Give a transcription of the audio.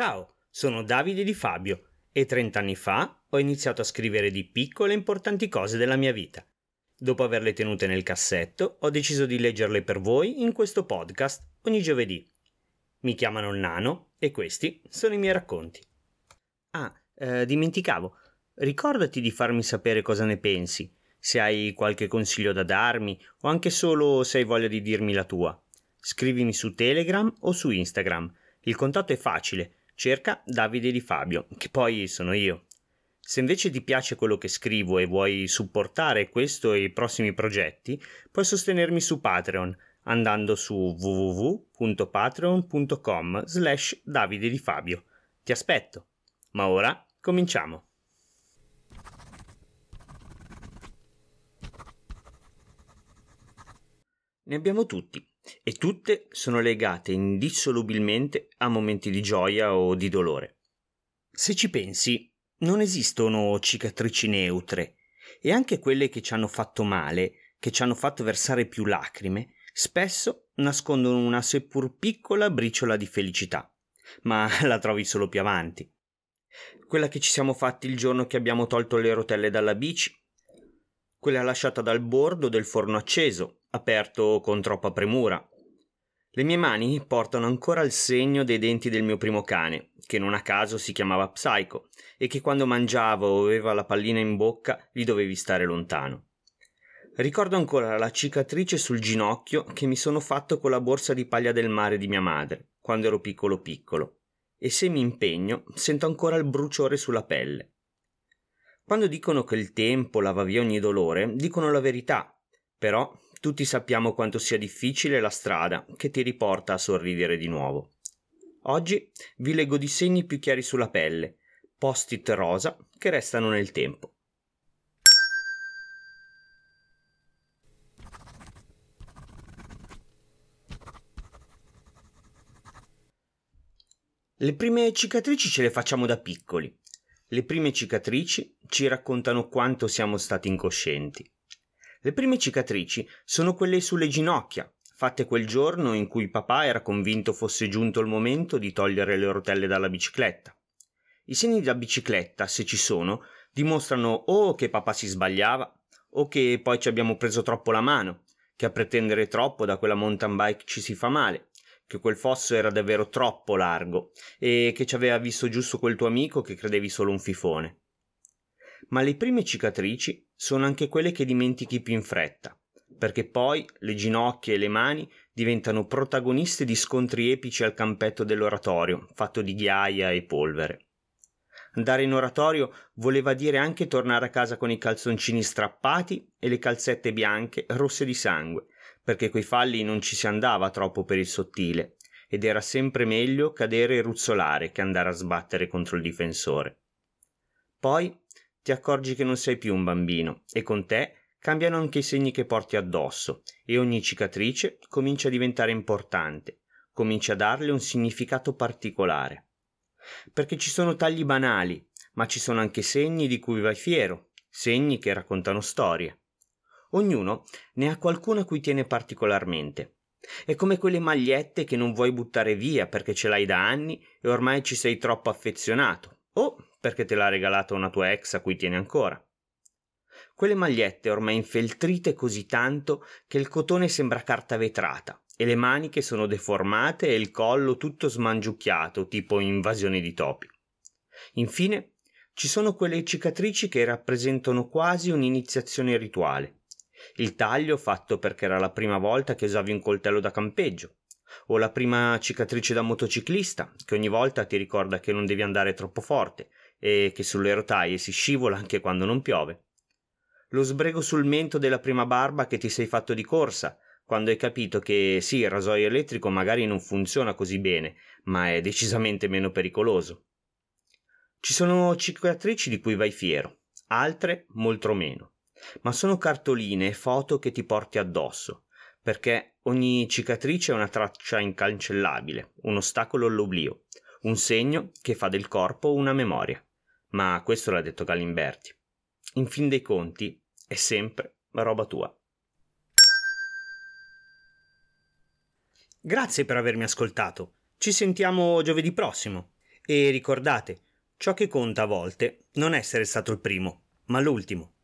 Ciao, sono Davide Di Fabio e 30 anni fa ho iniziato a scrivere di piccole e importanti cose della mia vita. Dopo averle tenute nel cassetto, ho deciso di leggerle per voi in questo podcast ogni giovedì. Mi chiamano Nano e questi sono i miei racconti. Ah, eh, dimenticavo, ricordati di farmi sapere cosa ne pensi, se hai qualche consiglio da darmi o anche solo se hai voglia di dirmi la tua. Scrivimi su Telegram o su Instagram. Il contatto è facile, cerca Davide Di Fabio, che poi sono io. Se invece ti piace quello che scrivo e vuoi supportare questo e i prossimi progetti, puoi sostenermi su Patreon andando su www.patreon.com slash Davide Di Fabio. Ti aspetto. Ma ora cominciamo. Ne abbiamo tutti e tutte sono legate indissolubilmente a momenti di gioia o di dolore. Se ci pensi, non esistono cicatrici neutre e anche quelle che ci hanno fatto male, che ci hanno fatto versare più lacrime, spesso nascondono una seppur piccola briciola di felicità, ma la trovi solo più avanti. Quella che ci siamo fatti il giorno che abbiamo tolto le rotelle dalla bici, quella lasciata dal bordo del forno acceso, aperto con troppa premura, le mie mani portano ancora il segno dei denti del mio primo cane, che non a caso si chiamava Psycho, e che quando mangiava o aveva la pallina in bocca gli dovevi stare lontano. Ricordo ancora la cicatrice sul ginocchio che mi sono fatto con la borsa di paglia del mare di mia madre, quando ero piccolo piccolo, e se mi impegno sento ancora il bruciore sulla pelle. Quando dicono che il tempo lava via ogni dolore, dicono la verità, però tutti sappiamo quanto sia difficile la strada che ti riporta a sorridere di nuovo. Oggi vi leggo di segni più chiari sulla pelle, post-it rosa che restano nel tempo. Le prime cicatrici ce le facciamo da piccoli. Le prime cicatrici ci raccontano quanto siamo stati incoscienti. Le prime cicatrici sono quelle sulle ginocchia, fatte quel giorno in cui papà era convinto fosse giunto il momento di togliere le rotelle dalla bicicletta. I segni da bicicletta, se ci sono, dimostrano o che papà si sbagliava, o che poi ci abbiamo preso troppo la mano, che a pretendere troppo da quella mountain bike ci si fa male, che quel fosso era davvero troppo largo e che ci aveva visto giusto quel tuo amico che credevi solo un fifone ma le prime cicatrici sono anche quelle che dimentichi più in fretta, perché poi le ginocchia e le mani diventano protagoniste di scontri epici al campetto dell'oratorio, fatto di ghiaia e polvere. Andare in oratorio voleva dire anche tornare a casa con i calzoncini strappati e le calzette bianche rosse di sangue, perché coi falli non ci si andava troppo per il sottile, ed era sempre meglio cadere e ruzzolare che andare a sbattere contro il difensore. Poi ti accorgi che non sei più un bambino e con te cambiano anche i segni che porti addosso e ogni cicatrice comincia a diventare importante, comincia a darle un significato particolare. Perché ci sono tagli banali, ma ci sono anche segni di cui vai fiero, segni che raccontano storie. Ognuno ne ha qualcuno a cui tiene particolarmente. È come quelle magliette che non vuoi buttare via perché ce l'hai da anni e ormai ci sei troppo affezionato, o perché te l'ha regalata una tua ex a cui tieni ancora. Quelle magliette ormai infeltrite così tanto che il cotone sembra carta vetrata e le maniche sono deformate e il collo tutto smangiucchiato, tipo invasione di topi. Infine, ci sono quelle cicatrici che rappresentano quasi un'iniziazione rituale. Il taglio fatto perché era la prima volta che usavi un coltello da campeggio, o la prima cicatrice da motociclista, che ogni volta ti ricorda che non devi andare troppo forte e che sulle rotaie si scivola anche quando non piove. Lo sbrego sul mento della prima barba che ti sei fatto di corsa, quando hai capito che sì, il rasoio elettrico magari non funziona così bene, ma è decisamente meno pericoloso. Ci sono cicatrici di cui vai fiero, altre molto meno, ma sono cartoline e foto che ti porti addosso, perché ogni cicatrice è una traccia incancellabile, un ostacolo all'oblio, un segno che fa del corpo una memoria. Ma questo l'ha detto Galimberti. In fin dei conti, è sempre roba tua. Grazie per avermi ascoltato. Ci sentiamo giovedì prossimo. E ricordate, ciò che conta a volte non essere stato il primo, ma l'ultimo.